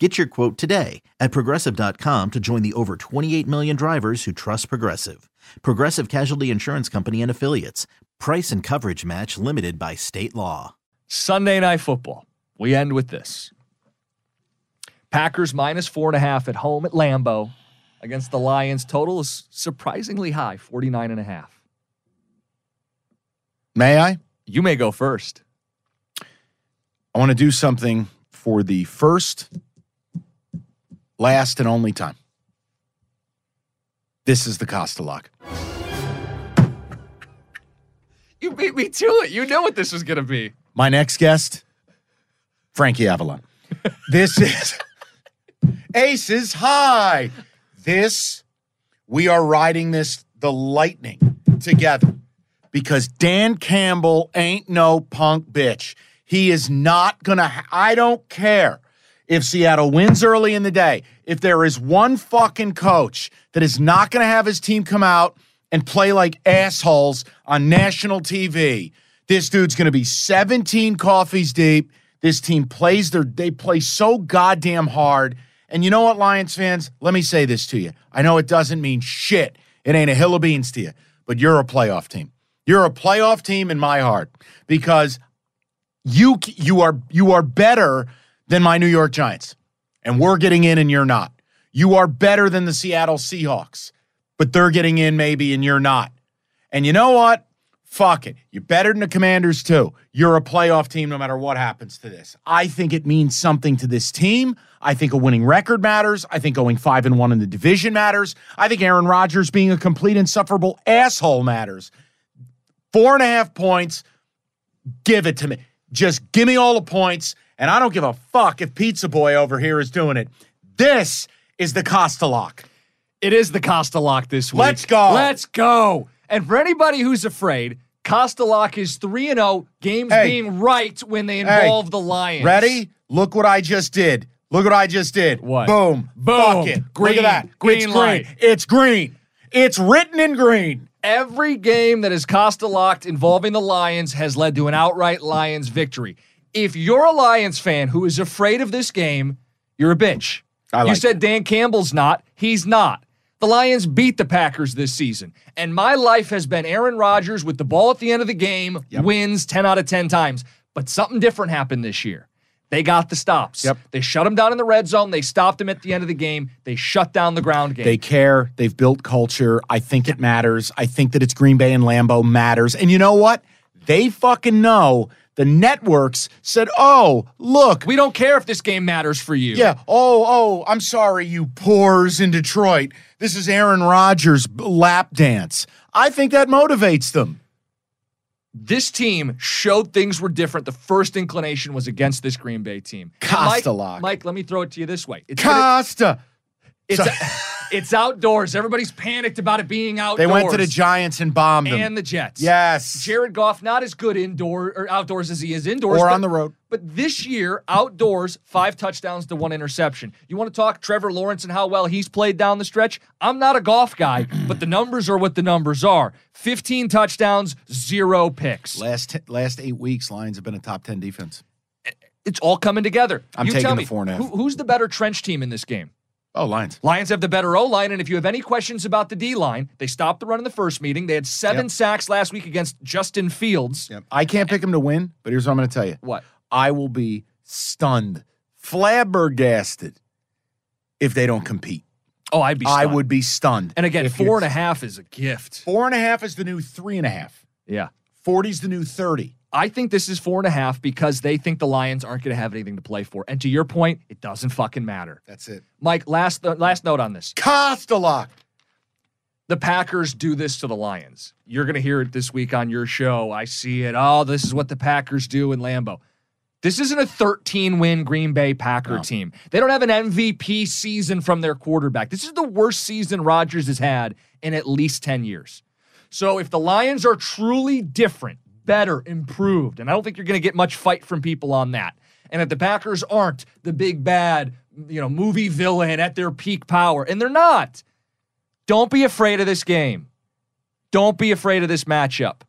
Get your quote today at progressive.com to join the over 28 million drivers who trust Progressive. Progressive Casualty Insurance Company and Affiliates. Price and coverage match limited by state law. Sunday night football. We end with this. Packers minus four and a half at home at Lambeau against the Lions. Total is surprisingly high, 49 and a half. May I? You may go first. I want to do something for the first, last, and only time. This is the Costa lock. You beat me to it. You knew what this was going to be. My next guest, Frankie Avalon. this is Aces High. This, we are riding this, the lightning together because Dan Campbell ain't no punk bitch. He is not going to, I don't care if Seattle wins early in the day. If there is one fucking coach that is not going to have his team come out and play like assholes on national TV, this dude's going to be 17 coffees deep. This team plays their, they play so goddamn hard. And you know what, Lions fans? Let me say this to you. I know it doesn't mean shit. It ain't a hill of beans to you, but you're a playoff team. You're a playoff team in my heart because you you are you are better than my New York Giants. And we're getting in and you're not. You are better than the Seattle Seahawks, but they're getting in maybe and you're not. And you know what? Fuck it. You're better than the Commanders too. You're a playoff team no matter what happens to this. I think it means something to this team. I think a winning record matters. I think going 5 and 1 in the division matters. I think Aaron Rodgers being a complete insufferable asshole matters. Four and a half points. Give it to me. Just give me all the points, and I don't give a fuck if Pizza Boy over here is doing it. This is the Costa lock. It is the Costa lock this week. Let's go. Let's go. And for anybody who's afraid, Costa lock is 3 and 0, games Hey. being right when they involve the Lions. Ready? Look what I just did. Look what I just did. What? Boom. Boom. Fuck it. Green. Look at that. Green it's light. green. It's green. It's written in green. Every game that is Costa locked involving the Lions has led to an outright Lions victory. If you're a Lions fan who is afraid of this game, you're a bitch. I you like said Dan Campbell's not. He's not. The Lions beat the Packers this season. And my life has been Aaron Rodgers with the ball at the end of the game, wins 10 out of 10 times. But something different happened this year. They got the stops. Yep. They shut him down in the red zone. They stopped him at the end of the game. They shut down the ground game. They care. They've built culture. I think it matters. I think that it's Green Bay and Lambeau matters. And you know what? They fucking know. The networks said, "Oh, look, we don't care if this game matters for you. Yeah. Oh, oh, I'm sorry, you poors in Detroit. This is Aaron Rodgers' lap dance. I think that motivates them. this team showed things were different. The first inclination was against this Green Bay team. Costa Mike, lock. Mike, let me throw it to you this way. It's, gonna- Costa. it's, Sorry. It's outdoors. Everybody's panicked about it being outdoors. They went to the Giants and bombed them. and the Jets. yes. Jared Goff not as good indoor or outdoors as he is indoors. or but- on the road. But this year, outdoors, five touchdowns to one interception. You want to talk Trevor Lawrence and how well he's played down the stretch? I'm not a Goff guy, but the numbers are what the numbers are 15 touchdowns, zero picks. Last t- last eight weeks, Lions have been a top ten defense. It's all coming together. I'm you taking tell the four and a half. who- who's the better trench team in this game? Oh, Lions. Lions have the better O line, and if you have any questions about the D line, they stopped the run in the first meeting. They had seven Yep. sacks last week against Justin Fields. Yep. I can't pick them to win, but here's what I'm going to tell you. What? I will be stunned, flabbergasted if they don't compete. Oh, I'd be. I stunned. would be stunned. And again, four and a half is a gift. Four and a half is the new three and a half. Yeah. 40's the new 30. I think this is four and a half because they think the Lions aren't going to have anything to play for. And to your point, it doesn't fucking matter. That's it. Mike, last uh, last note on this: Costa the Packers do this to the Lions. You're going to hear it this week on your show. I see it. Oh, this is what the Packers do in Lambeau. This isn't a 13 win Green Bay Packer No. team. They don't have an MVP season from their quarterback. This is the worst season Rodgers has had in at least 10 years. So if the Lions are truly different, better, improved, and I don't think you're going to get much fight from people on that. And if the Packers aren't the big bad, you know, movie villain at their peak power, and they're not, don't be afraid of this game. Don't be afraid of this matchup.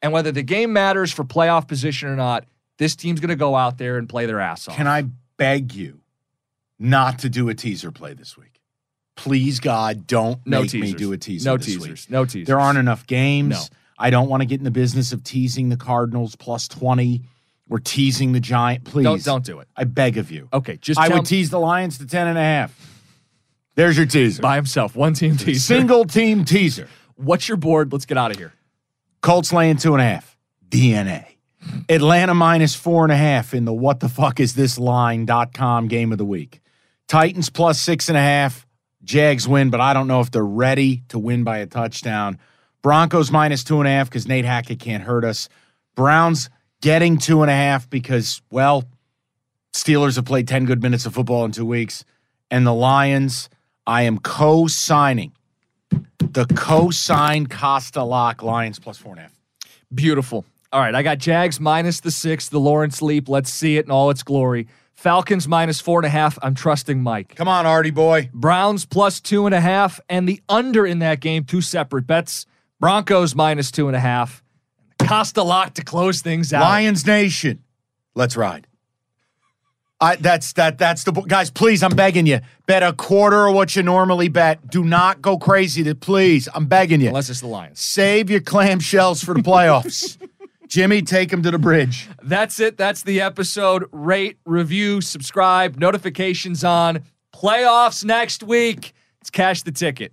And whether the game matters for playoff position or not, this team's going to go out there and play their ass off. Can I beg you not to do a teaser play this week? Please, God, don't no make teasers. me do a teaser. No teasers. week. No teasers. There aren't enough games. No. I don't want to get in the business of teasing the Cardinals plus 20 or teasing the Giant. Please. Don't don't do it. I beg of you. Okay, just I would tease the Lions to 10 and a half. There's your teaser. by himself. One team teaser. Single team teaser. What's your board? Let's get out of here. Colts laying two and a half. DNA. Atlanta minus four and a half in the what the fuck is this line.com game of the week. Titans plus six and a half. Jags win, but I don't know if they're ready to win by a touchdown. Broncos minus two and a half because Nate Hackett can't hurt us. Browns getting two and a half because, well, Steelers have played 10 good minutes of football in two weeks. And the Lions, I am co signing the co signed Costa Lock Lions plus four and a half. Beautiful. All right, I got Jags minus the six, the Lawrence leap. Let's see it in all its glory. Falcons minus four and a half. I'm trusting Mike. Come on, Artie boy. Browns plus two and a half, and the under in that game, two separate bets. Broncos minus two and a half. Costa lock to close things out. Lions Nation. Let's ride. I, that's that. That's the guys. Please, I'm begging you. Bet a quarter of what you normally bet. Do not go crazy. To please, I'm begging you. Unless it's the Lions. Save your clamshells for the playoffs. Jimmy, take them to the bridge. That's it. That's the episode. Rate, review, subscribe, notifications on. Playoffs next week. Let's cash the ticket.